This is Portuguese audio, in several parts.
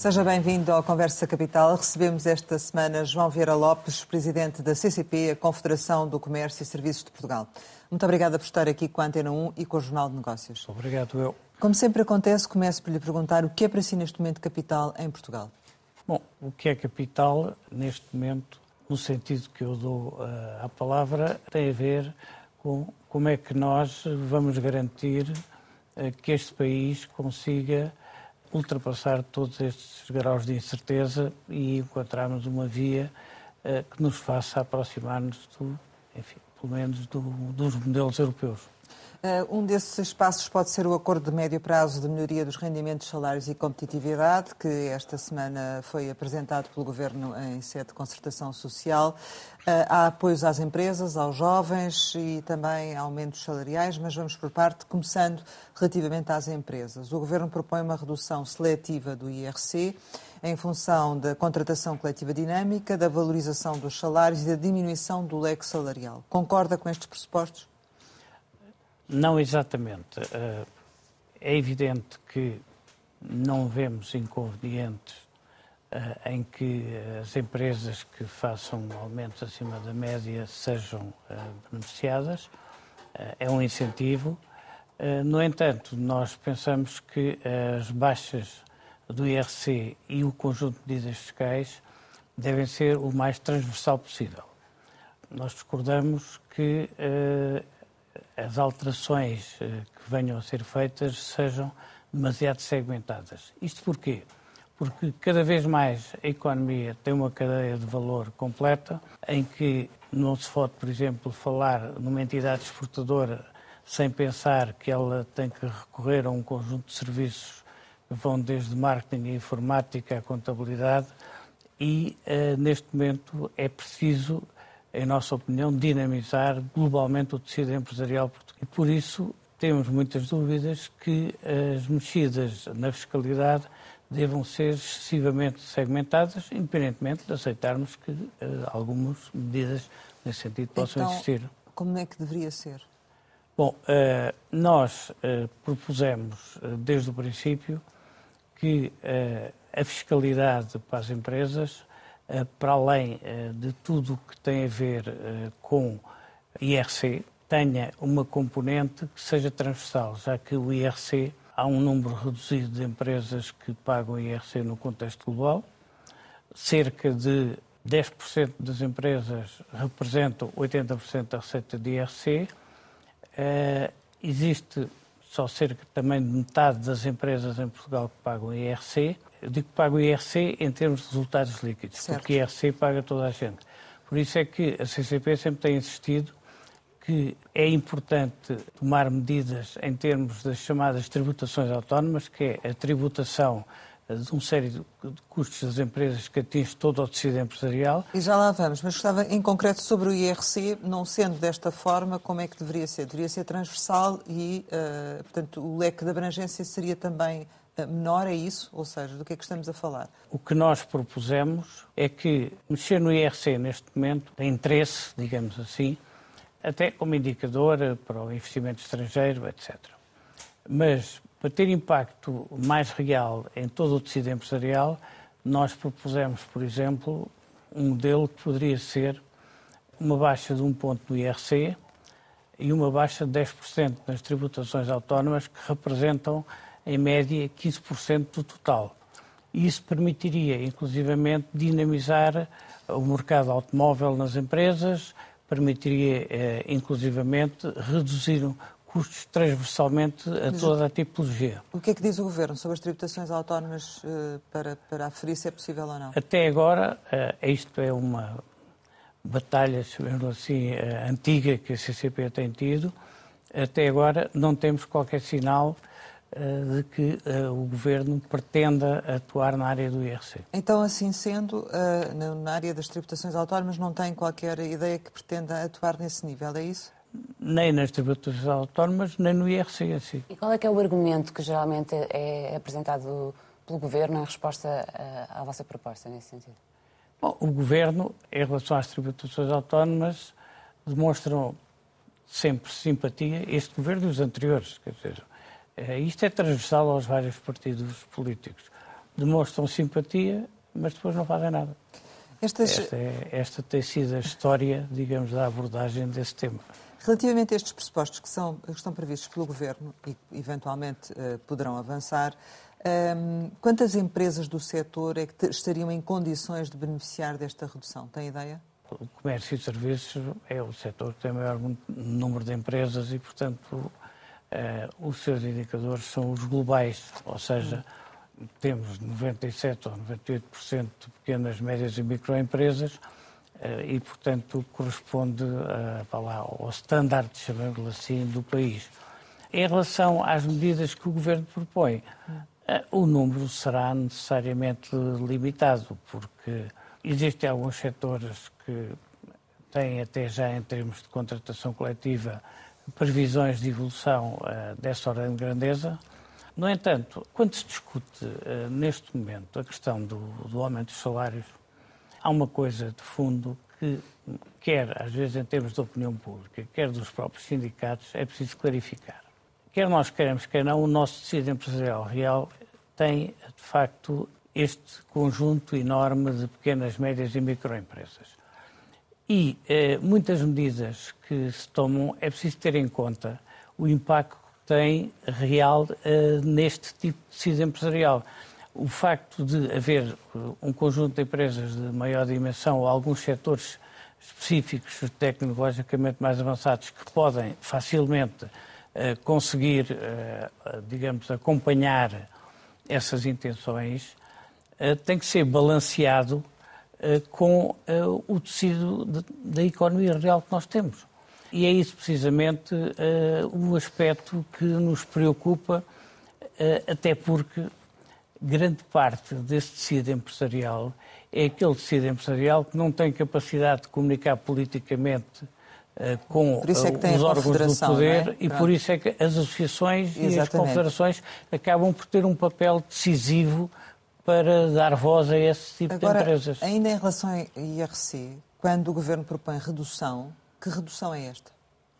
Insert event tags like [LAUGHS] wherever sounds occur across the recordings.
Seja bem-vindo ao Conversa Capital. Recebemos esta semana João Vieira Lopes, presidente da CCP, a Confederação do Comércio e Serviços de Portugal. Muito obrigada por estar aqui com a Antena 1 e com o Jornal de Negócios. Obrigado, eu. Como sempre acontece, começo por lhe perguntar o que é para si neste momento capital em Portugal? Bom, o que é capital neste momento, no sentido que eu dou à palavra, tem a ver com como é que nós vamos garantir uh, que este país consiga ultrapassar todos estes graus de incerteza e encontrarmos uma via uh, que nos faça aproximar-nos, enfim, pelo menos do, dos modelos europeus. Uh, um desses espaços pode ser o Acordo de Médio Prazo de Melhoria dos Rendimentos, Salários e Competitividade, que esta semana foi apresentado pelo Governo em sede de concertação social. Uh, há apoios às empresas, aos jovens e também aumentos salariais, mas vamos por parte, começando relativamente às empresas. O Governo propõe uma redução seletiva do IRC em função da contratação coletiva dinâmica, da valorização dos salários e da diminuição do leque salarial. Concorda com estes pressupostos? Não exatamente. Eh, é evidente que não vemos inconvenientes eh, em que as empresas que façam aumentos acima da média sejam eh, beneficiadas. É um incentivo. No entanto, nós pensamos que as baixas do IRC e o conjunto de medidas fiscais devem ser o mais transversal possível. Nós discordamos que as alterações eh, que venham a ser feitas sejam demasiado segmentadas. Isto porquê? Porque cada vez mais a economia tem uma cadeia de valor completa, em que não se pode, por exemplo, falar numa entidade exportadora sem pensar que ela tem que recorrer a um conjunto de serviços que vão desde marketing informática à contabilidade e, uh, neste momento, é preciso em nossa opinião, dinamizar globalmente o tecido empresarial português. E por isso temos muitas dúvidas que as mexidas na fiscalidade devam ser excessivamente segmentadas, independentemente de aceitarmos que uh, algumas medidas nesse sentido possam então, existir. Como é que deveria ser? Bom, uh, nós uh, propusemos desde o princípio que a fiscalidade para as empresas para além eh, de tudo que tem a ver eh, com IRC, tenha uma componente que seja transversal, já que o IRC há um número reduzido de empresas que pagam IRC no contexto global, cerca de 10% das empresas representam 80% da receita de IRC, existe só cerca também de metade das empresas em Portugal que pagam IRC eu digo que pago o IRC em termos de resultados líquidos, certo. porque o IRC paga toda a gente. Por isso é que a CCP sempre tem insistido que é importante tomar medidas em termos das chamadas tributações autónomas, que é a tributação de uma série de custos das empresas que atinge todo o tecido empresarial. E já lá vamos, mas gostava em concreto sobre o IRC, não sendo desta forma, como é que deveria ser? Deveria ser transversal e, uh, portanto, o leque de abrangência seria também menor é isso? Ou seja, do que é que estamos a falar? O que nós propusemos é que mexer no IRC neste momento tem interesse, digamos assim, até como indicador para o investimento estrangeiro, etc. Mas para ter impacto mais real em todo o tecido empresarial, nós propusemos, por exemplo, um modelo que poderia ser uma baixa de um ponto no IRC e uma baixa de 10% nas tributações autónomas que representam em média 15% do total. Isso permitiria, inclusivamente, dinamizar o mercado automóvel nas empresas, permitiria, eh, inclusivamente, reduzir custos transversalmente a toda a tipologia. O que é que diz o Governo sobre as tributações autónomas eh, para, para aferir se é possível ou não? Até agora, eh, isto é uma batalha, chamemos assim, eh, antiga que a CCP tem tido. Até agora não temos qualquer sinal de que uh, o Governo pretenda atuar na área do IRC. Então, assim sendo, uh, na área das tributações autónomas não tem qualquer ideia que pretenda atuar nesse nível, é isso? Nem nas tributações autónomas, nem no IRC assim. E qual é que é o argumento que geralmente é apresentado pelo Governo em resposta à vossa proposta nesse sentido? Bom, o Governo, em relação às tributações autónomas, demonstram sempre simpatia, este Governo e os anteriores, quer dizer, é, isto é transversal aos vários partidos políticos. demonstram simpatia, mas depois não fazem nada. Estas... Esta, é, esta tem sido a história, digamos, da abordagem desse tema. Relativamente a estes pressupostos que, são, que estão previstos pelo Governo e eventualmente uh, poderão avançar, um, ehm, quantas empresas do setor é que estariam em condições de beneficiar desta redução? Tem ideia? O comércio e serviços é o setor que tem o maior número de empresas e, portanto, uh, os seus indicadores são os globais, ou seja, temos 97 ou 98% de pequenas, médias e microempresas eh, e, portanto, corresponde a, lá, ao standard, chamemos assim, do país. Em relação às medidas que o Governo propõe, o número será necessariamente limitado, porque existem alguns setores que têm até já, em termos de contratação coletiva, previsões de evolução uh, dessa ordem de grandeza. No entanto, quando se discute uh, neste momento a questão do, do aumento dos salários, há uma coisa de fundo que, quer às vezes em termos de opinião pública, quer dos próprios sindicatos, é preciso clarificar. Quer nós queremos, quer não, o nosso tecido empresarial real tem, de facto, este conjunto enorme de pequenas, médias e microempresas. E eh, muitas medidas que se tomam é preciso ter em conta o impacto que tem real eh, neste tipo de tecido empresarial. O facto de haver uh, um conjunto de empresas de maior dimensão ou alguns setores específicos tecnologicamente mais avançados que podem facilmente uh, conseguir, uh, digamos, acompanhar essas intenções, tem que ser balanceado com o tecido da economia real que nós temos. E é isso precisamente o aspecto que nos preocupa, até porque grande parte desse tecido empresarial é aquele tecido empresarial que não tem capacidade de comunicar politicamente uh, com é os órgãos do poder é? e por isso é que as associações Exatamente. e as confederações acabam por ter um papel decisivo para dar voz a esse tipo Agora, de empresas. Ainda em relação ao IRC, quando o Governo propõe redução, que redução é esta?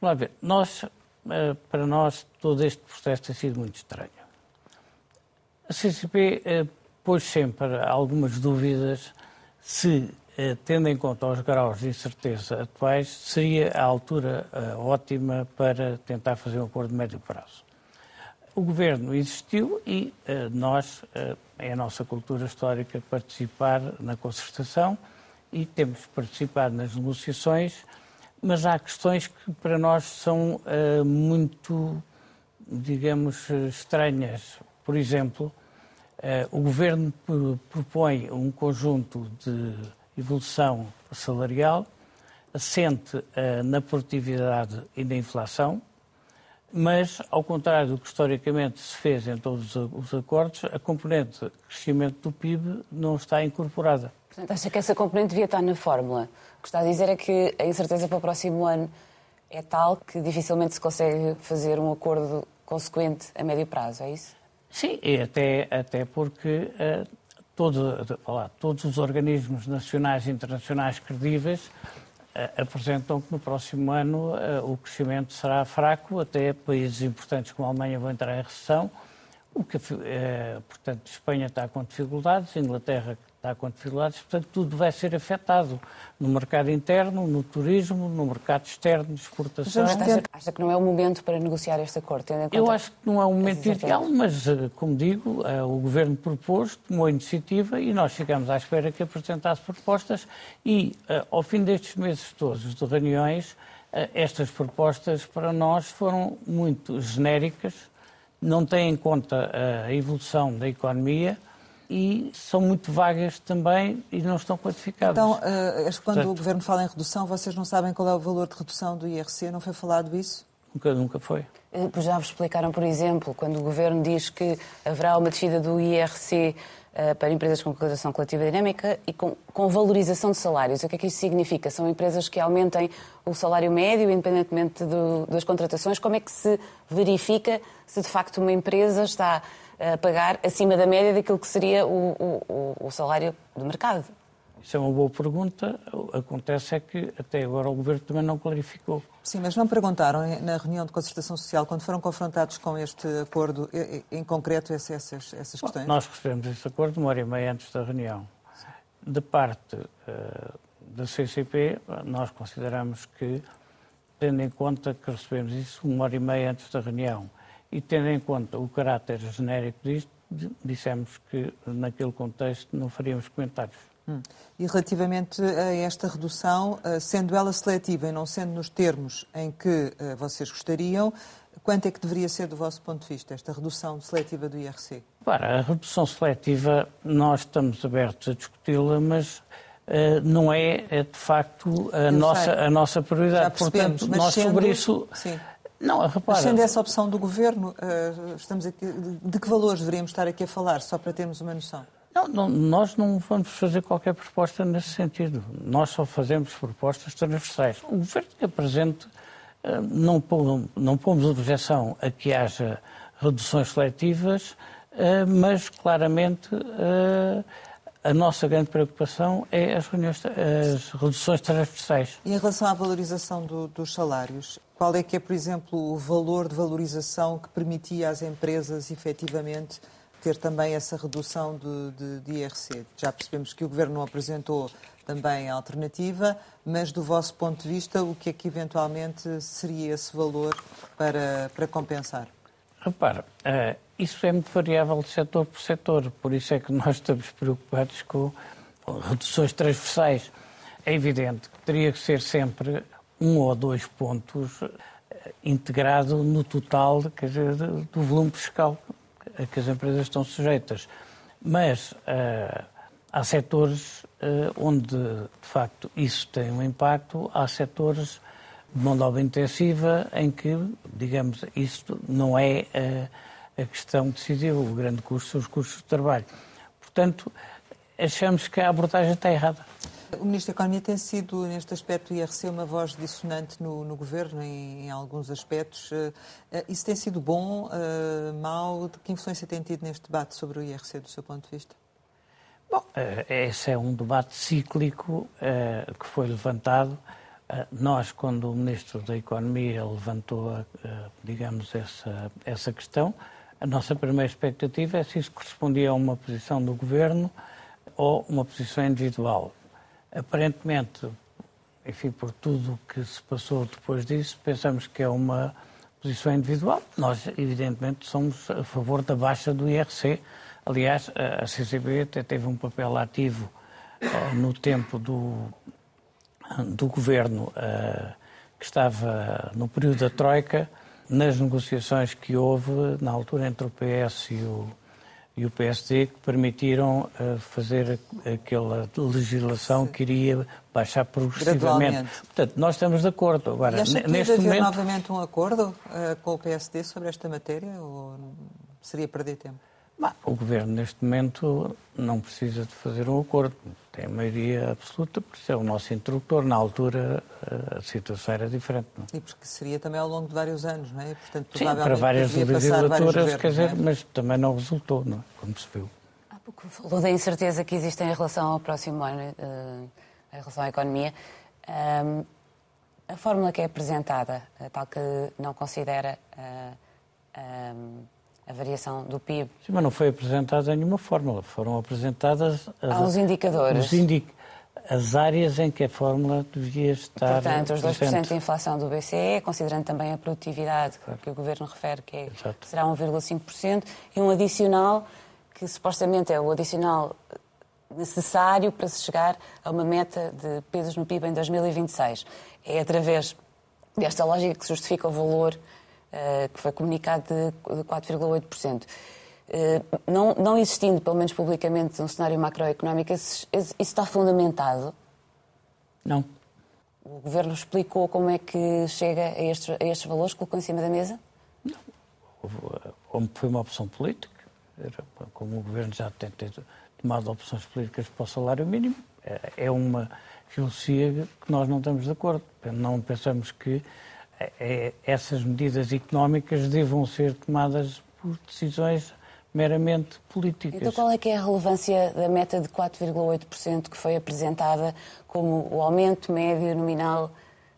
Vamos ver, nós, uh, para nós, todo este processo tem sido muito estranho. A CCP eh, pôs sempre algumas dúvidas se, eh, tendo em conta os graus de incerteza atuais, seria a altura eh, ótima para tentar fazer um acordo de médio prazo. O Governo insistiu e eh, nós, eh, é a nossa cultura histórica, participar na concertação e temos participado nas negociações, mas há questões que para nós são eh, muito, digamos, estranhas. Por exemplo, eh, o Governo propõe um conjunto de evolução salarial assente eh, na produtividade e na inflação, mas, ao contrário do que historicamente se fez em todos os acordos, a componente de crescimento do PIB não está incorporada. Portanto, acha que essa componente devia estar na fórmula? O que está a dizer é que a incerteza para o próximo ano é tal que dificilmente se consegue fazer um acordo consequente a médio prazo, é isso? Sim, e até, até porque uh, todo, lá, todos os organismos nacionais e internacionais credíveis apresentam que no próximo ano uh, o crescimento será fraco, até países importantes como a Alemanha vão entrar em recessão, o que, portanto, Espanha está com dificuldades, Inglaterra está com dificuldades, portanto, tudo vai ser afetado no mercado interno, no turismo, no mercado externo de exportação. Mas acha, acha que não é o momento para negociar este acordo? Eu acho que não é o momento ideal, mas, eh, como digo, eh, o Governo propôs, tomou a iniciativa e nós ficamos à espera que apresentasse propostas e, eh, ao fim destes meses todos de reuniões, estas propostas para nós foram muito genéricas, não têm em conta a evolução da economia, e são muito vagas também e não estão quantificadas. Então, uh, quando Portanto, o Governo fala em redução, vocês não sabem qual é o valor de redução do IRC? Não foi falado isso? Nunca, nunca foi. Eh, já vos explicaram, por exemplo, quando o Governo diz que haverá uma descida do IRC uh, para empresas com contratação coletiva dinâmica e com, com, valorização de salários. O que é que isso significa? São empresas que aumentem o salário médio, independentemente do, das contratações. Como é que se verifica se de facto uma empresa está a pagar acima da média daquilo que seria o, o, o salário do mercado. Isso é uma boa pergunta. Acontece é que até agora o Governo também não clarificou. Sim, mas não perguntaram na reunião de concertação social, quando foram confrontados com este acordo, em concreto, essas, essas questões? Bom, nós recebemos esse acordo uma hora e meia antes da reunião. Sim. De parte uh, da CCP, nós consideramos que, tendo em conta que recebemos isso uma hora e meia antes da reunião e tendo em conta o caráter genérico disto, dissemos que, naquele contexto, não faríamos comentários. Hum. E relativamente a esta redução, eh, sendo ela seletiva e não sendo nos termos em que eh, vocês gostariam, quanto é que deveria ser, do vosso ponto de vista, esta redução seletiva do IRC? Para a redução seletiva, nós estamos abertos a discuti-la, mas uh, não é, é, de facto, a nossa, a nossa prioridade. Portanto, nós sobre isso. Sim. Não, repara... Sendo essa opção do Governo, uh, estamos aqui, de que valores deveríamos estar aqui a falar, só para termos uma noção? Não, não, nós não vamos fazer qualquer proposta nesse sentido. Nós só fazemos propostas transversais. O governo que apresente, eh, não, não pomos objeção a que haja reduções seletivas, eh, mas claramente eh, a nossa grande preocupação é as, reuniões, as reduções transversais. E em relação à valorização do, dos salários, qual é que é, por exemplo, o valor de valorização que permitia às empresas efetivamente ter também essa redução de, de, de IRC. Já percebemos que o Governo não apresentou também a alternativa, mas do vosso ponto de vista, o que é que eventualmente seria esse valor para, para compensar? Repara, uh, isso é muito variável de setor por setor, por isso é que nós estamos preocupados com reduções transversais. É evidente que teria que ser sempre um ou dois pontos uh, integrado no total dizer, do volume fiscal a que as empresas estão sujeitas. Mas uh, há setores uh, onde, de facto, isso tem um impacto, há setores de mão de obra intensiva em que, digamos, isso não é uh, a questão decisiva, o grande custo são os custos de trabalho. Portanto, achamos que a abordagem está errada. O Ministro da Economia tem sido, neste aspecto do IRC, uma voz dissonante no, no Governo, em, em, alguns aspectos. Uh, isso tem sido bom, uh, mau? Que influência tem tido neste debate sobre o IRC, do seu ponto de vista? Bom, esse é um debate cíclico que foi levantado. Nós, quando o Ministro da Economia levantou, digamos, essa, essa questão, a nossa primeira expectativa é se isso correspondia a uma posição do Governo ou uma posição individual. Aparentemente, enfim, por tudo o que se passou depois disso, pensamos que é uma posição individual. Nós, evidentemente, somos a favor da baixa do IRC. Aliás, a CCB até teve um papel ativo uh, no tempo do, do governo uh, que estava no período da Troika, nas negociações que houve na altura entre o PS e o, e o PSD que permitiram uh, fazer aquela legislação Sim. que iria baixar progressivamente. Portanto, nós estamos de acordo. Agora, e acha que neste haver momento... novamente um acordo uh, com o PSD sobre esta matéria ou seria perder tempo? O Governo, neste momento, não precisa de fazer um acordo. Tem maioria absoluta, por ser é o nosso interlocutor. Na altura, eh, a situação era diferente. Não? É? E porque seria também ao longo de vários anos, não é? Portanto, Sim, para várias legislaturas, quer dizer, é? mas também não resultou, não é? como se viu. Há pouco falou da incerteza que existe em relação ao próximo ano, uh, em relação à economia. Um, a fórmula que é apresentada, tal que não considera... A variação do PIB. Sim, mas não foi apresentada nenhuma fórmula, foram apresentadas as, os indicadores. Os indi as áreas em que a fórmula devia estar. Portanto, os 2% presente. de inflação do BCE, considerando também a produtividade claro. que o Governo refere, que é, será 1,5%, e um adicional, que supostamente é o adicional necessário para se chegar a uma meta de pesos no PIB em 2026. É através desta lógica que se justifica o valor que foi comunicado de 4,8%. Eh, não, não existindo, pelo menos publicamente, um cenário macroeconómico, isso está fundamentado? Não. O Governo explicou como é que chega a estes, a estes valores, colocou em cima da mesa? Não. Foi uma opção política. Como o Governo já tem tomado opções políticas para o salário mínimo, é, é uma filosofia que nós não estamos de acordo. Não pensamos que essas medidas económicas devam ser tomadas por decisões meramente políticas. Então qual é que é a relevância da meta de 4,8% que foi apresentada como o aumento médio nominal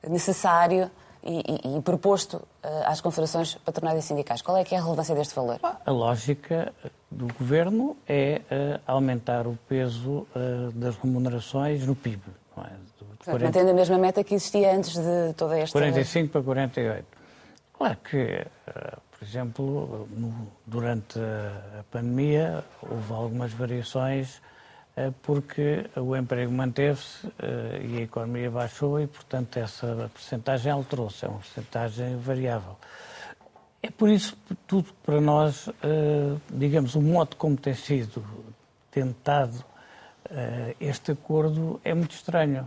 necessário e, e, e proposto uh, às confederações patronais e sindicais? Qual é que é a relevância deste valor? A lógica do governo é uh, aumentar o peso uh, das remunerações no PIB. É? Portanto, mantendo a mesma meta que existia antes de toda esta... 45 para 48. Claro que por exemplo, durante a pandemia houve algumas variações eh, porque o emprego manteve-se eh, e a economia baixou e, portanto, essa percentagem alterou-se, é uma percentagem variável. É por isso que tudo para nós, eh, digamos, o modo como tem sido tentado este acordo é muito estranho.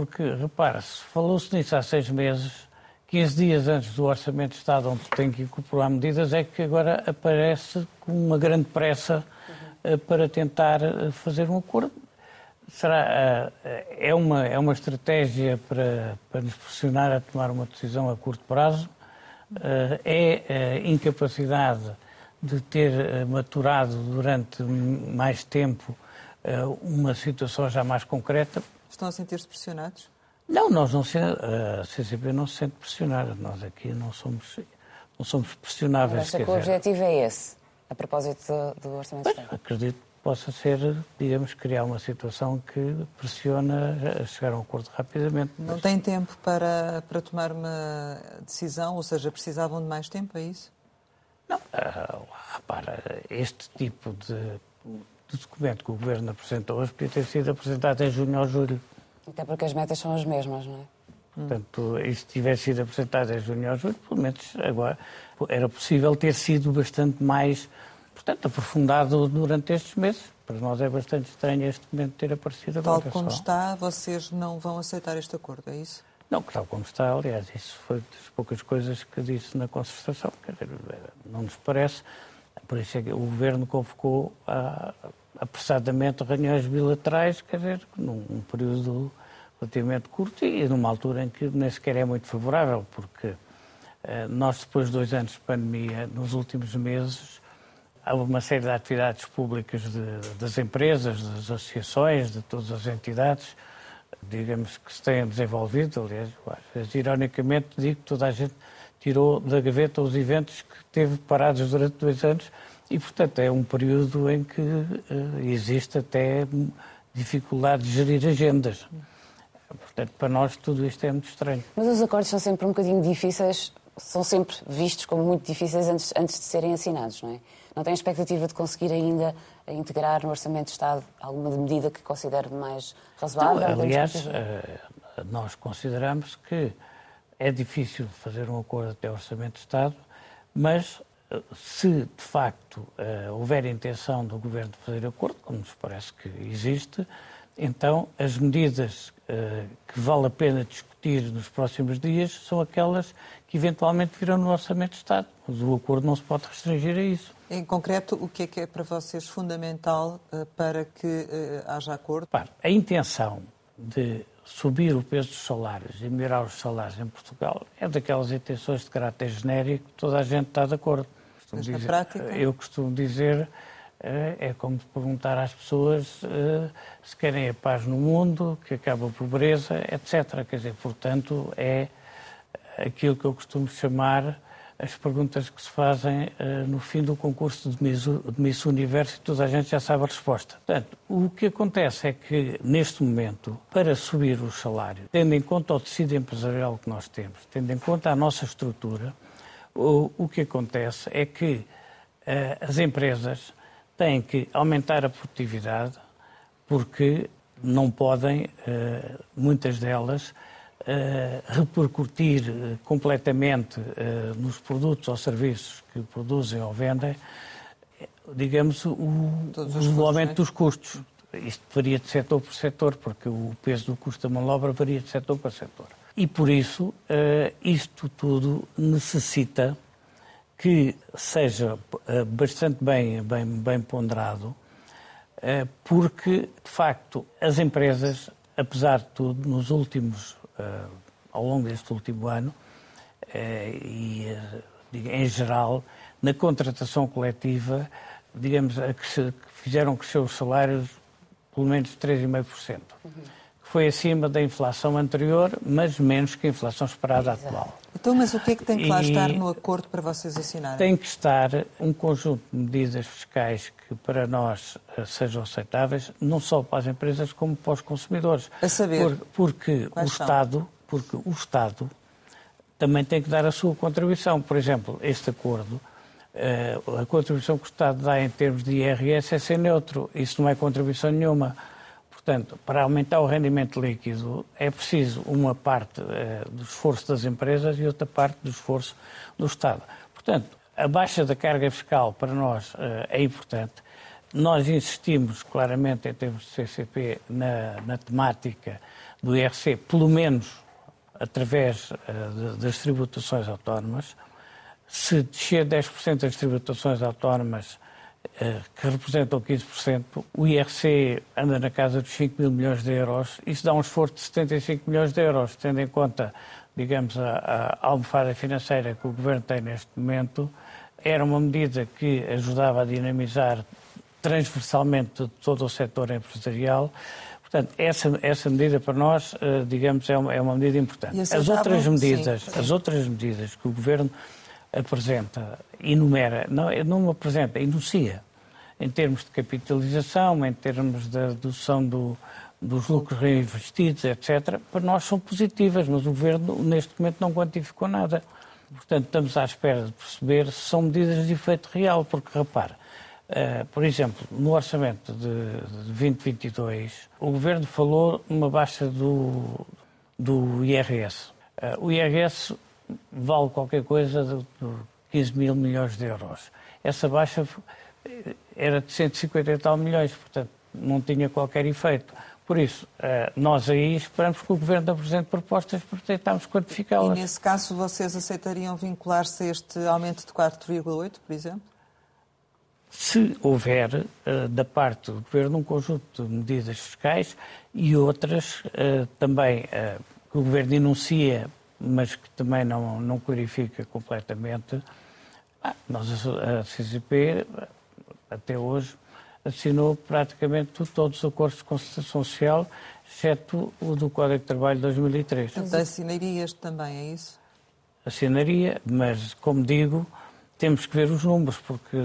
Porque, repara-se, falou-se nisso há seis meses, 15 dias antes do Orçamento de Estado, onde tem que incorporar medidas, é que agora aparece com uma grande pressa uhum. para tentar eh, fazer um acordo. Será, uh, é, uma, é uma estratégia para, para nos pressionar a tomar uma decisão a curto prazo? É a incapacidade de ter maturado durante mais tempo uma situação já mais concreta? Estão a sentir-se pressionados? Não, nós não, a CCP não se sente pressionada. Nós aqui não somos, não somos pressionáveis. Acha que o objetivo é esse, a propósito do, do Orçamento de Estado? Acredito que possa ser, digamos, criar uma situação que pressiona a chegar a um acordo rapidamente. Não mas... tem tempo para, para tomar uma decisão, ou seja, precisavam de mais tempo, é isso? Não, uh, repara, este tipo de, de documento que o Governo apresentou hoje podia ter sido apresentado em junho ou julho. Até porque as metas são as mesmas, não é? Portanto, se tivesse sido apresentado em junho ou julho, pelo menos agora era possível ter sido bastante mais, portanto, aprofundado durante estes meses. Para nós é bastante estranho este momento ter aparecido agora. Tal como só. está, vocês não vão aceitar este acordo, é isso? Não, tal como está, aliás, isso foi das poucas coisas que disse na concertação, quer dizer, não nos parece. Por isso é que o Governo convocou a, apressadamente reuniões bilaterais, quer dizer, num período relativamente curto e numa altura em que nem sequer é muito favorável, porque eh, nós, depois de dois anos de pandemia, nos últimos meses, há uma série de atividades públicas de, das empresas, das associações, de todas as entidades, digamos, que se têm desenvolvido. Aliás, vezes, ironicamente, digo que toda a gente tirou da gaveta os eventos que teve parados durante dois anos e, portanto, é um período em que uh, existe até dificuldade de gerir agendas. Portanto, para nós tudo isto é muito estranho. Mas os acordos são sempre um bocadinho difíceis, são sempre vistos como muito difíceis antes, antes de serem assinados, não é? Não tem expectativa de conseguir ainda integrar no Orçamento de Estado alguma medida que considere mais razoável? Não, aliás, eh, nós consideramos que é difícil fazer um acordo até o Orçamento de Estado, mas se de facto uh, houver intenção do Governo de fazer acordo, como nos parece que existe, então as medidas uh, que vale a pena discutir nos próximos dias são aquelas que eventualmente virão no Orçamento de Estado. Mas o acordo não se pode restringir a isso. Em concreto, o que é que é para vocês fundamental uh, para que haja acordo? a intenção de subir o peso dos salários e melhorar os salários em Portugal é daquelas intenções de caráter genérico que toda a gente está de acordo costumo Mas dizer, prática? Eu costumo dizer, eh, é como perguntar às pessoas eh, se querem a paz no mundo, que acabe a pobreza, etc. Quer dizer, portanto, é aquilo que eu costumo chamar as perguntas que se fazem uh, no fim do concurso de Miss, de Miss Universo e toda a gente já sabe a resposta. Portanto, o que acontece é que, neste momento, para subir o salário, tendo em conta o tecido empresarial que nós temos, tendo em conta a nossa estrutura, o, o que acontece é que uh, as empresas têm que aumentar a produtividade porque não podem, uh, muitas delas, uh, repercutir completamente nos produtos ou serviços que produzem ou vendem, digamos, o, o aumento dos custos. Isto varia de setor por setor, porque o peso do custo da mão de obra varia de setor para setor. E por isso, uh, isto tudo necessita que seja uh, bastante bem, bem, bem ponderado, uh, porque, de facto, as empresas, apesar de tudo, nos últimos, ao longo deste último ano, e em geral, na contratação coletiva, digamos, fizeram crescer os salários pelo menos 3,5%. Uhum. Foi acima da inflação anterior, mas menos que a inflação esperada Exato. atual. Então, mas o que é que tem que lá e estar no acordo para vocês assinarem? Tem que estar um conjunto de medidas fiscais que para nós eh, sejam aceitáveis, não só para as empresas como para os consumidores. A saber, Por, porque o Estado, porque o Estado também tem que dar a sua contribuição. Por exemplo, este acordo eh, a contribuição que o Estado dá em termos de IRS é ser neutro. Isso não é contribuição nenhuma. Portanto, para aumentar o rendimento líquido é preciso uma parte eh, do esforço das empresas e outra parte do esforço do Estado. Portanto, a baixa da carga fiscal para nós eh, é importante. Nós insistimos claramente em termos de CCP na, na temática do IRC, pelo menos através das tributações autónomas se descer 10% das tributações autónomas, eh, que representam 15%, o IRC anda na casa dos 5 mil milhões de euros. Isso dá um esforço de 75 milhões de euros, tendo em conta, digamos, a, a almofada financeira que o Governo tem neste momento. Era uma medida que ajudava a dinamizar transversalmente todo o setor empresarial. Portanto, essa, essa medida para nós, eh, digamos, é uma, é uma medida importante. As outras medidas, sim, sim. as outras medidas que o Governo apresenta, enumera, não, não apresenta, enuncia, em termos de capitalização, em termos da redução do, dos lucros reinvestidos, etc., para nós são positivas, mas o Governo, neste momento, não quantificou nada. Portanto, estamos à espera de perceber se são medidas de efeito real, porque, repare, uh, por exemplo, no orçamento de, de 2022, o Governo falou numa baixa do, do IRS. Uh, o IRS vale qualquer coisa de 15 mil milhões de euros. Essa baixa era de 150 e tal milhões, portanto, não tinha qualquer efeito. Por isso, eh, nós aí esperamos que o Governo apresente propostas para tentarmos quantificá-las. E nesse caso, vocês aceitariam vincular-se a este aumento de 4,8, por exemplo? Se houver, eh, da parte do Governo, um conjunto de medidas fiscais e outras eh, também que o Governo enuncia mas que também não, não clarifica completamente. Ah, nós, a CCP, até hoje, assinou praticamente todos os acordos de concertação social, exceto o do Código de Trabalho de 2003. Portanto, assinaria este também, é isso? Assinaria, mas, como digo, temos que ver os números, porque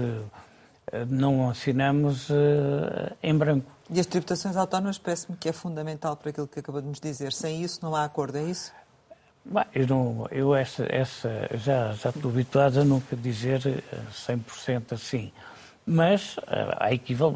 eh, não assinamos uh, em branco. E as tributações autónomas parece-me que é fundamental para aquilo que acabou de nos dizer. Sem isso não há acordo, é isso? Bem, eu, não, eu essa, essa, já, já estou habituado a nunca dizer 100% eh, assim. Mas eh, há equival,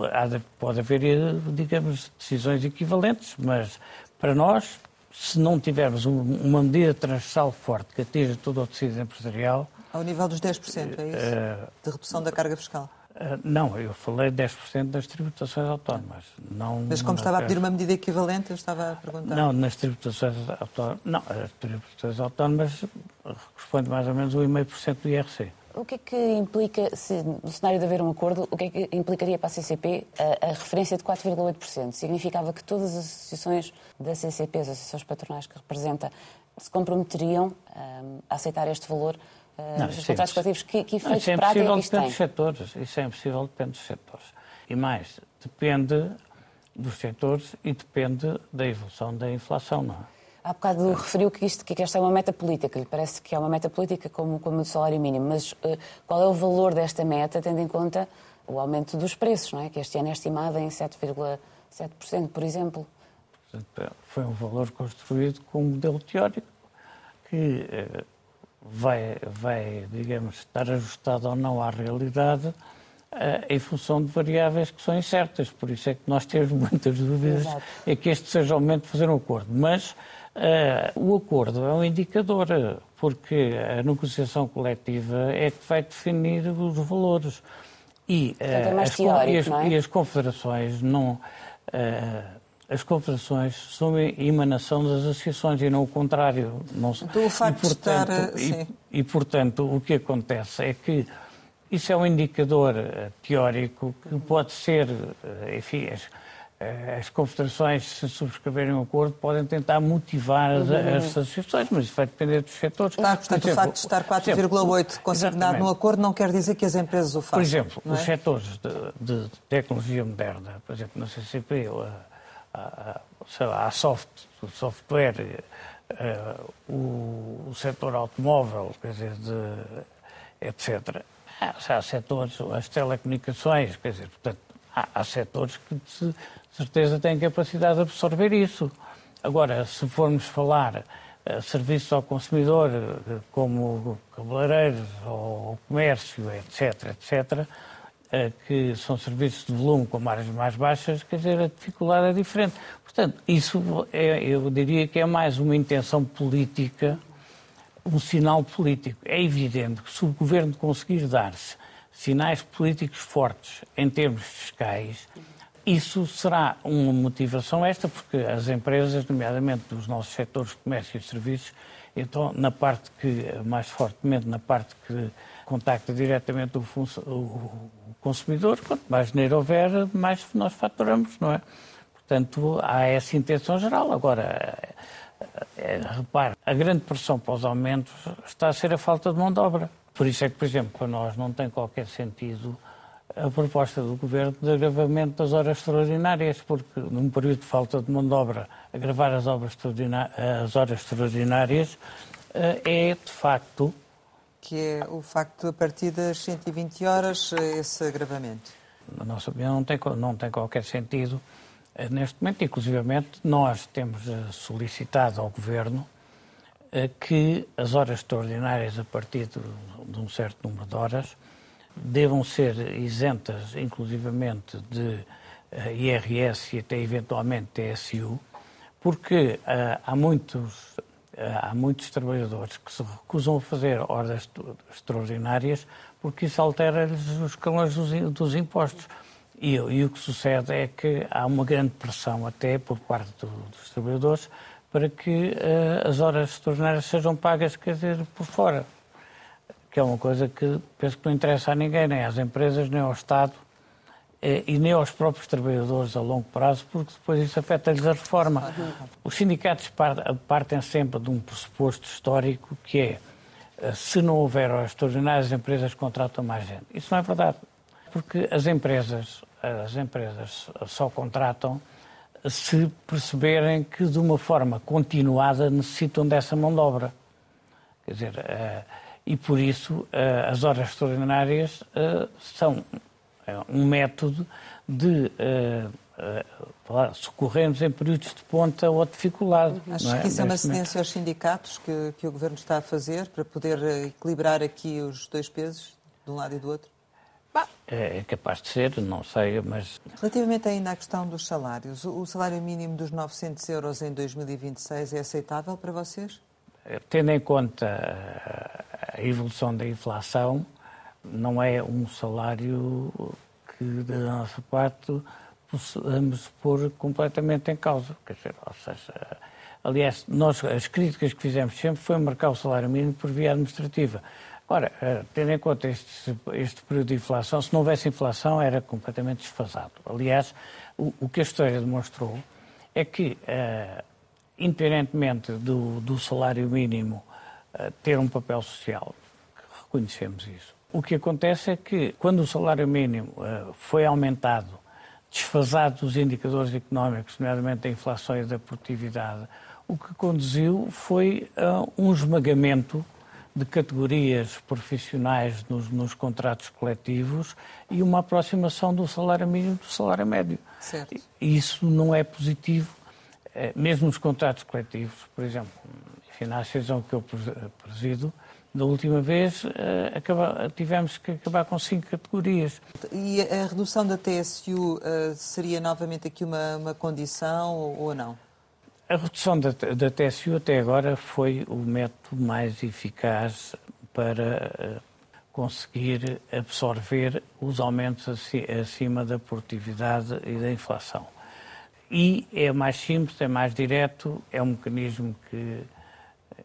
pode haver, eh, digamos, decisões equivalentes, mas para nós, se não tivermos uma medida transversal forte que atinja todo o tecido empresarial... Ao nível dos 10%, é isso? Uh, de redução da carga fiscal? Uh, não, eu falei 10% das tributações autónomas. Não, Mas como estava a pedir uma medida equivalente, eu estava a perguntar. Não, nas tributações autónomas. Não, as tributações autónomas correspondem mais ou menos ao 1,5% do IRC. O que é que implica, se, no cenário de haver um acordo, o que é que implicaria para a CCP a, a referência de 4,8%? Significava que todas as associações da CCP, as associações patronais que representa, se comprometeriam um, a aceitar este valor não, nos contratos coletivos, que, que efeitos não, isso é impossível, depende dos setores. Isso é impossível, depende dos setores. E mais, depende dos setores e depende da evolução da inflação, não é? Há bocado é. referiu que, isto, que esta é uma meta política, lhe parece que é uma meta política como, como o salário mínimo, mas uh, qual é o valor desta meta, tendo em conta o aumento dos preços, não é? que este ano é estimado em 7,7%, por exemplo? Foi um valor construído com um modelo teórico que uh, vai, vai, digamos, estar ajustado ou não à realidade uh, em função de variáveis que são incertas. Por isso é que nós temos [LAUGHS] muitas dúvidas Exato. é que este seja o momento de fazer um acordo. Mas uh, o acordo é um indicador, porque a negociação coletiva é que vai definir os valores. E, uh, é as, teórico, e, as, é? e as confederações não as confederações são emanação das associações e não o contrário. Não, então, o facto e, portanto, de estar, e, e, portanto, o que acontece é que isso é um indicador eh, teórico que pode ser, eh, enfim, eh, as confederações, se subscreverem um acordo, podem tentar motivar as, uhum. as associações, mas isso vai depender dos setores. Claro, portanto, exemplo, o facto de estar 4,8 consignado no acordo não quer dizer que as empresas o façam. Por exemplo, é? os setores de, de, tecnologia moderna, por exemplo, na CCP, a, a, sei lá, soft, software, uh, o, o setor automóvel, quer dizer, de, etc. Há, há setores, as telecomunicações, quer dizer, portanto, há, há setores que de certeza têm capacidade de absorver isso. Agora, se formos falar uh, serviços ao consumidor, uh, como cabeleireiros ou comércio, etc., etc., que são serviços de volume com margens mais baixas, quer dizer, a dificuldade é diferente. Portanto, isso é, eu diria que é mais uma intenção política, um sinal político. É evidente que se o governo conseguir dar-se sinais políticos fortes em termos fiscais, isso será uma motivação esta, porque as empresas, nomeadamente dos nossos setores de comércio e serviços, então, na parte que, mais fortemente, na parte que contacta diretamente o, o consumidor, quanto mais dinheiro houver, mais nós faturamos, não é? Portanto, há essa intenção geral. Agora, é, repare, a grande pressão para os aumentos está a ser a falta de mão de obra. Por isso é que, por exemplo, para nós não tem qualquer sentido a proposta do Governo de agravamento das horas extraordinárias, porque num período de falta de mão de obra, agravar as, as horas extraordinárias eh, é, de facto... Que é o facto, a partir das 120 horas, eh, esse agravamento? Na nossa opinião, não tem, não tem qualquer sentido. Eh, neste momento, inclusivamente, nós temos solicitado ao Governo que as horas extraordinárias, a partir de, de um certo número de horas, devam ser isentas, inclusivamente, de IRS e até eventualmente TSU, porque há, muitos, há muitos trabalhadores que se recusam a fazer horas extraordinárias porque isso altera-lhes os escalões dos, impostos. E, e, o que sucede é que há uma grande pressão, até por parte do, dos trabalhadores, para que uh, as horas extraordinárias sejam pagas, quer dizer, por fora. Que é uma coisa que penso que não interessa a ninguém, nem às empresas, nem ao Estado eh, e nem aos próprios trabalhadores a longo prazo, porque depois isso afeta-lhes a reforma. Os sindicatos partem sempre de um pressuposto histórico que é eh, se não houver extraordinárias, as empresas contratam mais gente. Isso não é verdade, porque as empresas, as empresas só contratam se perceberem que de uma forma continuada necessitam dessa mão de obra. Quer dizer, uh, e por isso as horas extraordinárias são um método de socorrermos em períodos de ponta ou de dificuldade. Acho é? que isso é uma cedência aos sindicatos que, que o Governo está a fazer para poder equilibrar aqui os dois pesos, de um lado e do outro? É, é capaz de ser, não sei, mas... Relativamente ainda à questão dos salários, o salário mínimo dos 900 euros em 2026 é aceitável para vocês? É, tendo em conta a evolução da inflação, não é um salário que, da nossa parte, possamos pôr completamente em causa. Quer dizer, ou seja, aliás, nós, as críticas que fizemos sempre foi marcar o salário mínimo por via administrativa. Ora, eh, tendo em conta este, este, período de inflação, se não houvesse inflação era completamente desfasado. Aliás, o, o que a história demonstrou é que, uh, independentemente do, do, salário mínimo uh, ter um papel social, reconhecemos isso, o que acontece é que, quando o salário mínimo uh, foi aumentado, desfasado dos indicadores económicos, nomeadamente da inflação e da produtividade, o que conduziu foi a um esmagamento de categorias profissionais nos, nos, contratos coletivos e uma aproximação do salário mínimo do salário médio. Certo. Isso não é positivo, eh, mesmo nos contratos coletivos. Por exemplo, enfim, na associação que eu presido, da última vez eh, tivemos que acabar com cinco categorias. E a redução da TSU eh, seria novamente aqui uma, uma condição ou não? A redução da, da TSU até agora foi o método mais eficaz para uh, conseguir absorver os aumentos acima da produtividade e da inflação. E é mais simples, é mais direto, é um mecanismo que,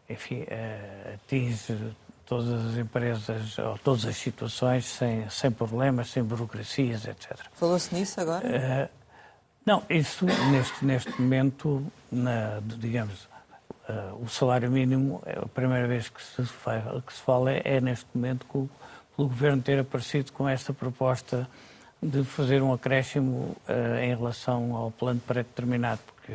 enfim, uh, atinge todas as empresas ou todas as situações sem, sem problemas, sem burocracias, etc. Falou-se nisso agora? Uh, Não, isso neste, neste momento, na, digamos, uh, o salário mínimo, é a primeira vez que se, faz, que se fala é, é neste momento que o, o Governo ter aparecido com esta proposta de fazer um acréscimo uh, em relação ao plano pré-determinado, porque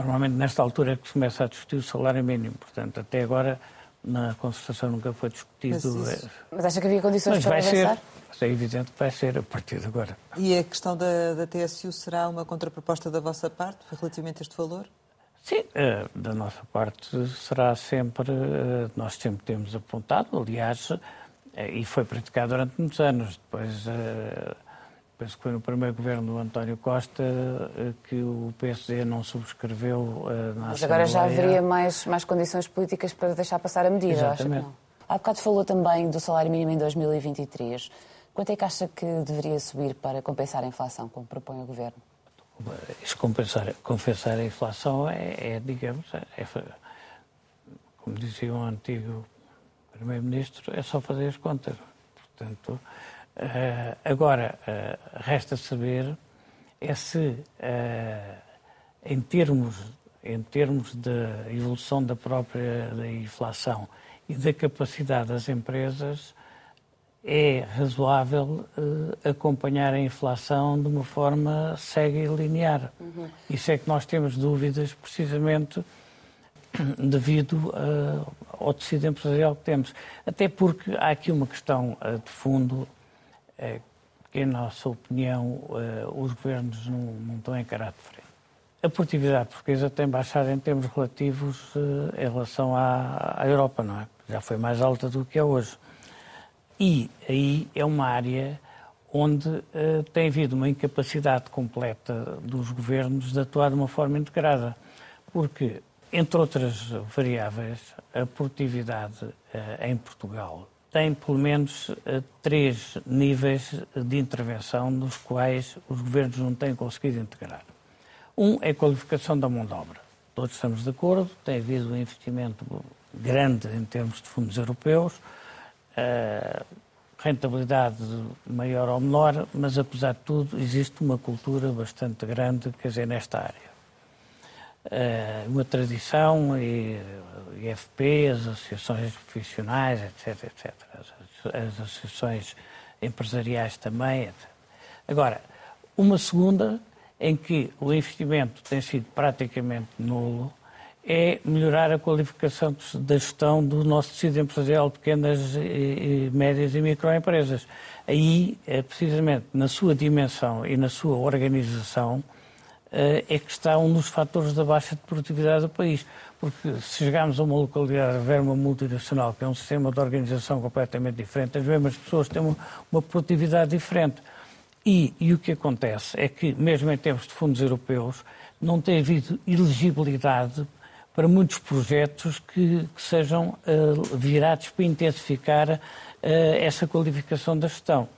normalmente nesta altura é que se começa a discutir o salário mínimo, portanto, até agora na concertação nunca foi discutido. Mas, isso... Mas acha que havia condições Mas para vai avançar? Ser, é evidente que vai ser a partir de agora. E a questão da, da TSU será uma contraproposta da vossa parte relativamente a este valor? Sim, eh, da nossa parte será sempre, eh, nós sempre temos apontado, aliás, eh, e foi praticado durante muitos anos. Depois penso que foi no primeiro governo do António Costa eh, que o PSD não subscreveu eh, na Mas agora já haveria mais, mais condições políticas para deixar passar a medida, Exatamente. acho que não. Há bocado falou também do salário mínimo em 2023. Quanto é que acha que deveria subir para compensar a inflação, como propõe o Governo? Isso compensar, compensar a inflação é, é digamos, é, como dizia um antigo Primeiro-Ministro, é só fazer as contas. Portanto, Uh, agora, uh, resta saber é se, uh, em, termos, em termos da evolução da própria da inflação e da capacidade das empresas, é razoável acompanhar a inflação de uma forma cega e linear. Uhum. Isso é que nós temos dúvidas, precisamente [CLEARS THROAT] devido ao tecido empresarial que temos. Até porque há aqui uma questão de fundo que, em nossa opinião, eh, os governos não, não estão encarar de frente. A produtividade portuguesa tem baixado em termos relativos eh, em relação à, à Europa, não é? Já foi mais alta do que é hoje. E aí é uma área onde uh, tem havido uma incapacidade completa dos governos de atuar de uma forma integrada. Porque, entre outras variáveis, a produtividade uh, em Portugal tem pelo menos eh, três níveis de intervenção nos quais os governos não têm conseguido integrar. Um é a qualificação da mão de obra. Todos estamos de acordo, tem havido um investimento grande em termos de fundos europeus, uh, rentabilidade maior ou menor, mas apesar de tudo existe uma cultura bastante grande, quer dizer, nesta área. Uh, uma tradição e IFP, as associações profissionais, etc, etc. As, as associações empresariais também, etc. Agora, uma segunda em que o investimento tem sido praticamente nulo é melhorar a qualificação da gestão do nosso tecido empresarial pequenas, e, médias e microempresas. Aí, é, precisamente na sua dimensão e na sua organização, é, é que está um dos fatores da baixa de produtividade do país. Porque se chegarmos a uma localidade a ver uma multinacional, que é um sistema de organização completamente diferente, as mesmas pessoas têm uma, uma produtividade diferente. E, e, o que acontece é que, mesmo em termos de fundos europeus, não tem havido elegibilidade para muitos projetos que, que sejam uh, virados para intensificar uh, essa qualificação da gestão.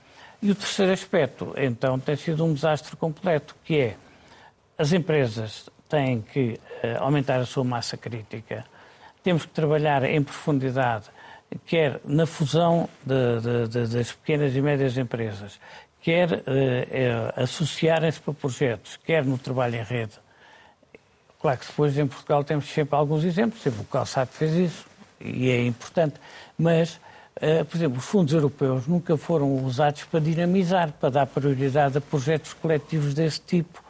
E o terceiro aspecto, então, tem sido um desastre completo, que é as empresas têm que uh, aumentar a sua massa crítica. Temos que trabalhar em profundidade, quer na fusão de, de, de, das pequenas e médias empresas, quer uh, uh, associarem-se para projetos, quer no trabalho em rede. Claro que depois em Portugal temos sempre alguns exemplos, sempre o Calçado fez isso e é importante, mas, por exemplo, os fundos europeus nunca foram usados para dinamizar, para dar prioridade a projetos coletivos desse tipo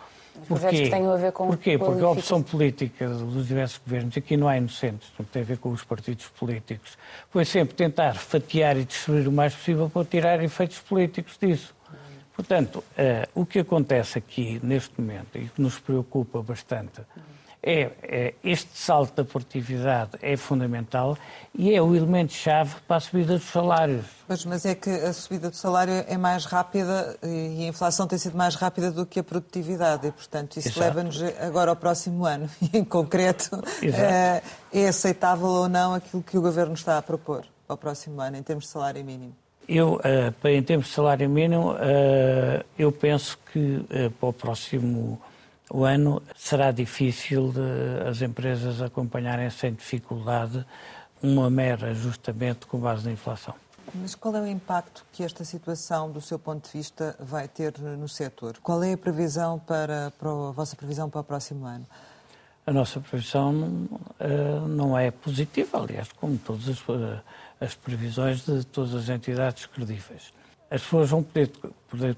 projetos que tenham a ver com Porquê? Porque a opção política dos diversos governos, aqui não há inocentes, não tem a ver com os partidos políticos, foi sempre tentar fatiar e destruir o mais possível para tirar efeitos políticos disso. Portanto, uh, o que acontece aqui neste momento e que nos preocupa bastante é, é, este salto da produtividade é fundamental e é o elemento-chave para a subida dos salários. Pois, mas é que a subida do salário é mais rápida e a inflação tem sido mais rápida do que a produtividade e, portanto, isso leva-nos agora ao próximo ano. E, [LAUGHS] em concreto, é, é aceitável ou não aquilo que o Governo está a propor para o próximo ano, em termos de salário mínimo? Eu, uh, em termos de salário mínimo, uh, eu penso que para o próximo ano o ano será difícil de as empresas acompanharem sem dificuldade uma mera ajustamento com base na inflação. Mas qual é o impacto que esta situação, do seu ponto de vista, vai ter no setor? Qual é a previsão para, para a vossa previsão para o próximo ano? A nossa previsão uh, não é positiva, aliás, como todas as, uh, as, previsões de todas as entidades credíveis. As pessoas vão poder, poder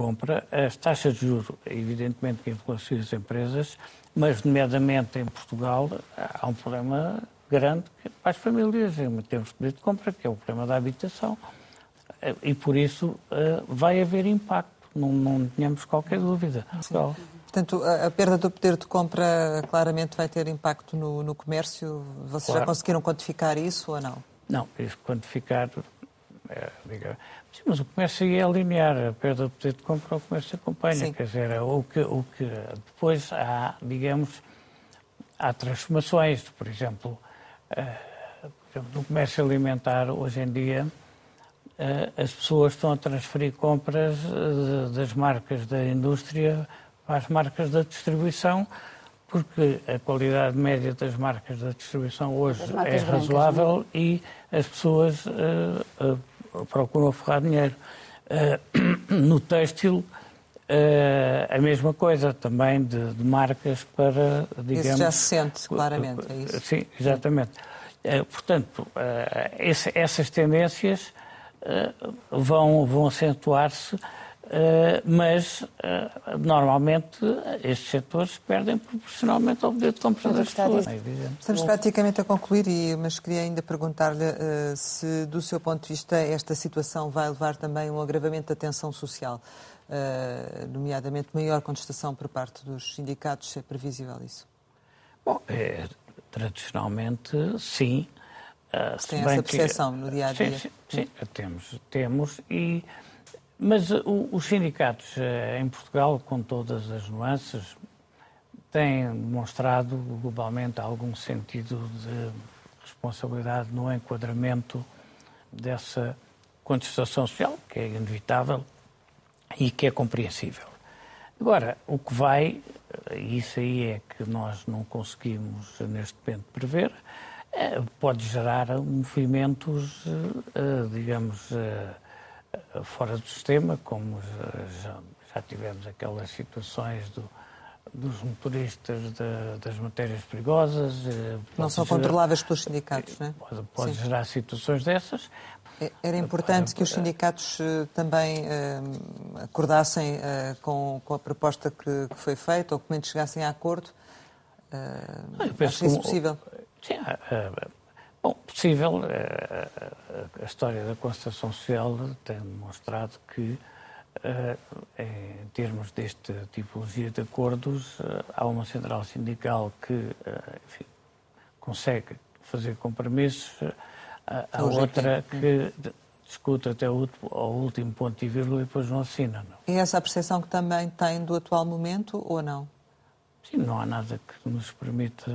compra, as taxas de juros, evidentemente que influenciam as empresas, mas, nomeadamente em Portugal, há um problema grande para as famílias em termos de poder de compra, que é o problema da habitação. E por isso eh, vai haver impacto, não, não tenhamos qualquer dúvida. Portanto, a, a, perda do poder de compra claramente vai ter impacto no, no comércio. Vocês claro. já conseguiram quantificar isso ou não? Não, isso quantificar, é, diga, sim, mas o comércio é linear, a perda do poder de compra o comércio acompanha, sim. quer dizer, o que, o que depois há, digamos, há transformações, por exemplo, no comércio alimentar, hoje em dia, eh, as pessoas estão a transferir compras eh, das marcas da indústria para as marcas da distribuição, porque a qualidade média das marcas da distribuição hoje é razoável brancas, e as pessoas uh, uh, procuram forrar dinheiro. Uh, [CLEARS THROAT] no têxtil, a mesma coisa também de, de, marcas para, digamos... Isso já se sente, claramente, é isso? Sim, exatamente. Portanto, essas tendências vão, vão acentuar-se mas uh, normalmente estes setores perdem proporcionalmente ao poder de compra das pessoas. É Estamos praticamente a concluir, e, mas queria ainda perguntar-lhe uh, se, do seu ponto de vista, esta situação vai levar também a um agravamento da tensão social, nomeadamente maior contestação por parte dos sindicatos. É previsível isso? Bom, é, tradicionalmente, sim. Uh, Tem essa percepção que, no dia a dia? Sim, sim, sim, temos, temos e mas uh, os sindicatos uh, em Portugal, com todas as nuances, têm demonstrado globalmente algum sentido de responsabilidade no enquadramento dessa contestação social, que é inevitável e que é compreensível. Agora, o que vai, e isso aí é que nós não conseguimos neste momento prever, pode gerar movimentos, digamos, fora do sistema, como já, já tivemos aquelas situações do, dos motoristas de, das matérias perigosas. Eh, não são gerar, controláveis pelos sindicatos, não é? Pode, pode gerar situações dessas. É, era importante que os sindicatos eh, também acordassem com, a proposta que, foi feita, ou que menos chegassem a acordo. Uh, eu penso acho que isso possível. Sim, Bom, possível. Eh, a história da concertação social tem demonstrado que, eh, em termos desta tipologia de acordos, eh, há uma central sindical que enfim, consegue fazer compromissos, há outra que discute até o último ponto e vírgula e depois não assina. Não. E essa a percepção que também tem do atual momento ou não? Sim, não há nada que nos permita,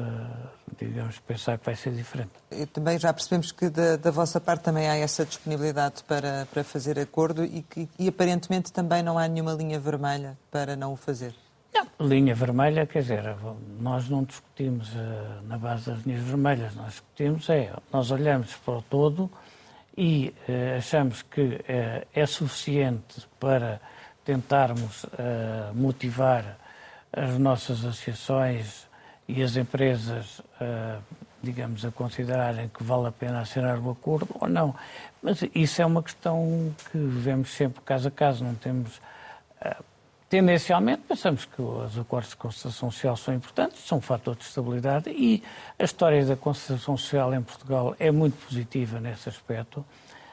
digamos, pensar que vai ser diferente. E também já percebemos que da, da vossa parte também há essa disponibilidade para, para fazer acordo e que e aparentemente também não há nenhuma linha vermelha para não o fazer. Não, linha vermelha, quer dizer, nós não discutimos uh, na base das linhas vermelhas, nós discutimos é, nós olhamos para o todo e uh, achamos que uh, é suficiente para tentarmos motivar as nossas associações e as empresas, uh, digamos, a considerarem que vale a pena assinar o acordo ou não. Mas isso é uma questão que vemos sempre caso a caso, não temos. Uh, tendencialmente, pensamos que os acordos de concertação social são importantes, são um fator de estabilidade e a história da concertação social em Portugal é muito positiva nesse aspecto,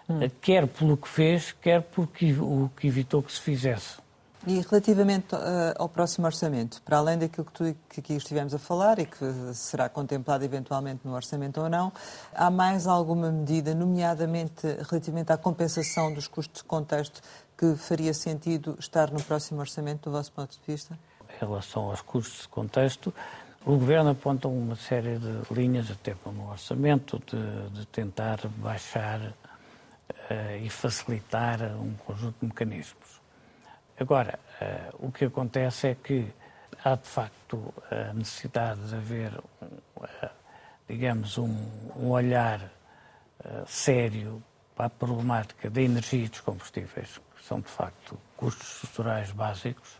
hum. quer pelo que fez, quer porque o que evitou que se fizesse. E relativamente uh, ao próximo orçamento, para além daquilo que, tu, que aqui estivemos a falar e que será contemplado eventualmente no orçamento ou não, há mais alguma medida, nomeadamente relativamente à compensação dos custos de contexto, que faria sentido estar no próximo orçamento, do vosso ponto de vista? Em relação aos custos de contexto, o Governo aponta uma série de linhas, até para o orçamento, de, de tentar baixar uh, e facilitar um conjunto de mecanismos. Agora, uh, o que acontece é que há de facto a necessidade de haver, uh, digamos, um, um olhar uh, sério para a problemática da energia e dos combustíveis, que são de facto custos estruturais básicos,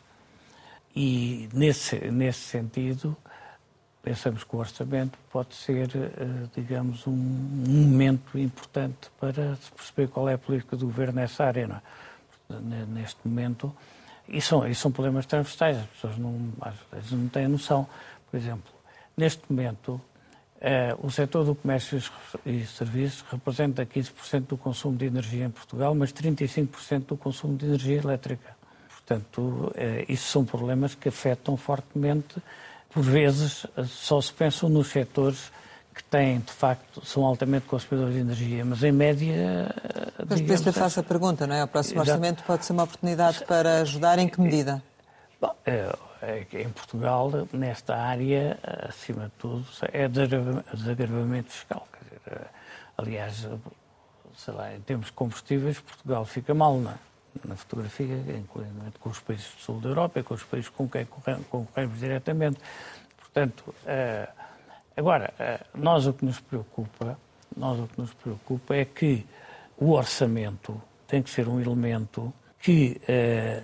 e nesse, nesse sentido pensamos que o orçamento pode ser, eh, digamos, um momento importante para se perceber qual é a política do governo nessa área. É? Neste momento, e são, e são problemas transversais, as pessoas não, às vezes não têm noção. Por exemplo, neste momento, eh, o setor do comércio e serviços representa 15% do consumo de energia em Portugal, mas 35% do consumo de energia elétrica. Portanto, eh, isso são problemas que afetam fortemente. Por vezes, só se pensam nos setores que têm, de facto, são altamente consumidores de energia, mas em média. Mas por isso lhe faço a pergunta, não é? O próximo Exato. orçamento pode ser uma oportunidade para ajudar em que medida? Bom, é, é em Portugal, nesta área, acima de tudo, é desagravamento fiscal. Dizer, aliás, sei lá, em termos de combustíveis, Portugal fica mal na, na fotografia, inclusive com os países do sul da Europa e com os países com quem concorremos diretamente. Portanto, eh, agora, eh, nós o que nos preocupa, nós o que nos preocupa é que o orçamento tem que ser um elemento que uh,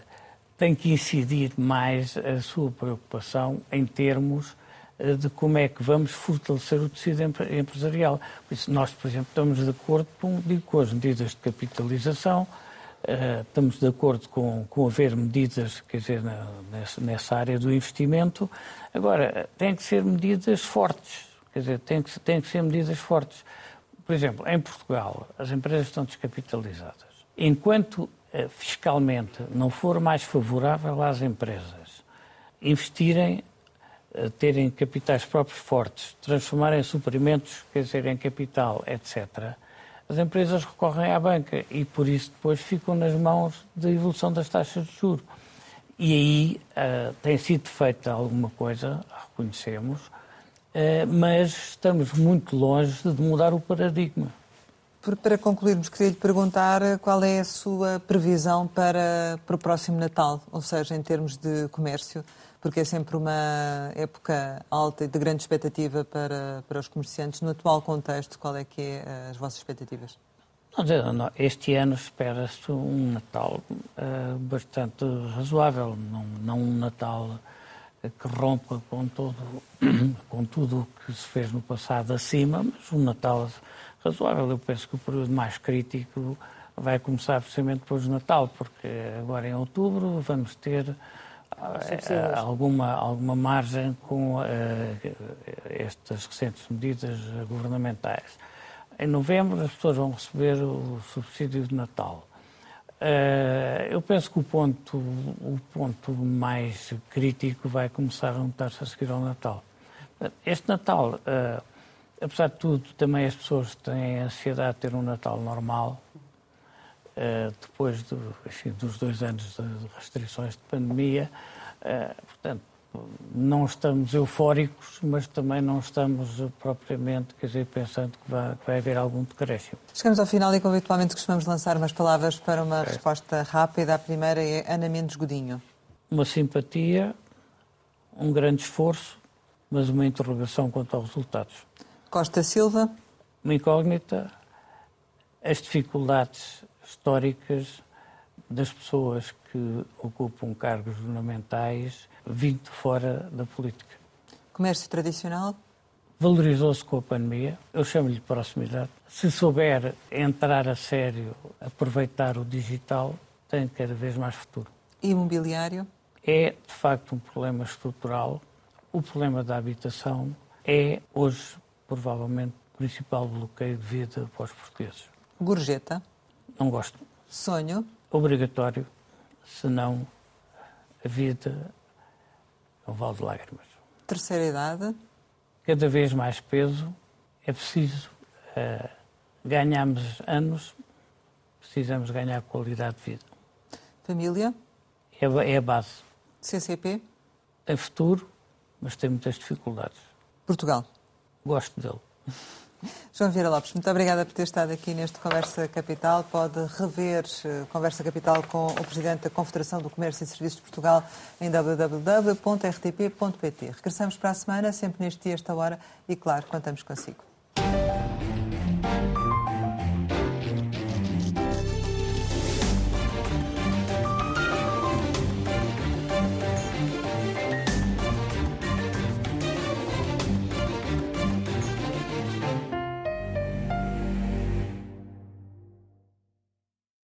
tem que incidir mais a sua preocupação em termos uh, de como é que vamos fortalecer o tecido empresarial. Por isso, nós, por exemplo, estamos de acordo com, digo, com as medidas de capitalização, uh, estamos de acordo com, com haver medidas, quer dizer, na, nessa, nessa, área do investimento. Agora, tem que ser medidas fortes, quer dizer, tem que, que ser medidas fortes. Por exemplo, em Portugal, as empresas estão descapitalizadas. Enquanto eh, fiscalmente não for mais favorável às empresas investirem, eh, terem capitais próprios fortes, transformarem suprimentos, quer dizer, em capital, etc., as empresas recorrem à banca e por isso depois ficam nas mãos da evolução das taxas de juros. E aí uh, tem sido feita alguma coisa, reconhecemos, uh, mas estamos muito longe de mudar o paradigma. Para concluirmos, queria lhe perguntar eh, qual é a sua previsão para, para o próximo Natal, ou seja, em termos de comércio, porque é sempre uma época alta e de grande expectativa para, para os comerciantes. No atual contexto, qual é que é eh, as vossas expectativas? Este ano espera-se um Natal uh, bastante razoável, não, não um Natal que rompa com, todo, [CLEARS THROAT] com tudo o que se fez no passado acima, mas um Natal razoável. Eu penso que o período mais crítico vai começar precisamente depois do Natal, porque agora em outubro vamos ter alguma, alguma margem com uh, estas recentes medidas governamentais. Em novembro as pessoas vão receber o subsídio de Natal. Uh, eu penso que o ponto, o ponto mais crítico vai começar a notar-se a seguir ao Natal. Este Natal uh, apesar de tudo, também as pessoas têm a ansiedade de ter um Natal normal, depois do, enfim, dos dois anos de restrições de pandemia. Uh, portanto, não estamos eufóricos, mas também não estamos propriamente, quer dizer, pensando que vai, que vai haver algum decréscimo. Chegamos ao final e, como habitualmente, costumamos lançar umas palavras para uma é. resposta rápida. A primeira é Ana Mendes Godinho. Uma simpatia, um grande esforço, mas uma interrogação quanto aos resultados. Costa Silva. Uma incógnita, as dificuldades históricas das pessoas que ocupam cargos governamentais vindo fora da política. Comércio tradicional? Valorizou-se com a pandemia, eu chamo-lhe proximidade. Se souber entrar a sério, aproveitar o digital, tem cada vez mais futuro. Imobiliário? É, de facto, um problema estrutural. O problema da habitação é, hoje, provavelmente o principal bloqueio de vida para os portugueses. Gorjeta? Não gosto. Sonho? Obrigatório, senão a vida é um vale de lágrimas. Terceira idade? Cada vez mais peso, é preciso uh, ganharmos anos, precisamos ganhar qualidade de vida. Família? É, é a base. CCP? Tem futuro, mas tem muitas dificuldades. Portugal? gosto dele. João Vieira Lopes, muito obrigada por ter estado aqui neste Conversa Capital. Pode rever uh, Conversa Capital com o Presidente da Confederação do Comércio e Serviços de Portugal em www.rtp.pt. Regressamos para a semana, sempre neste dia, esta hora, e claro, contamos consigo.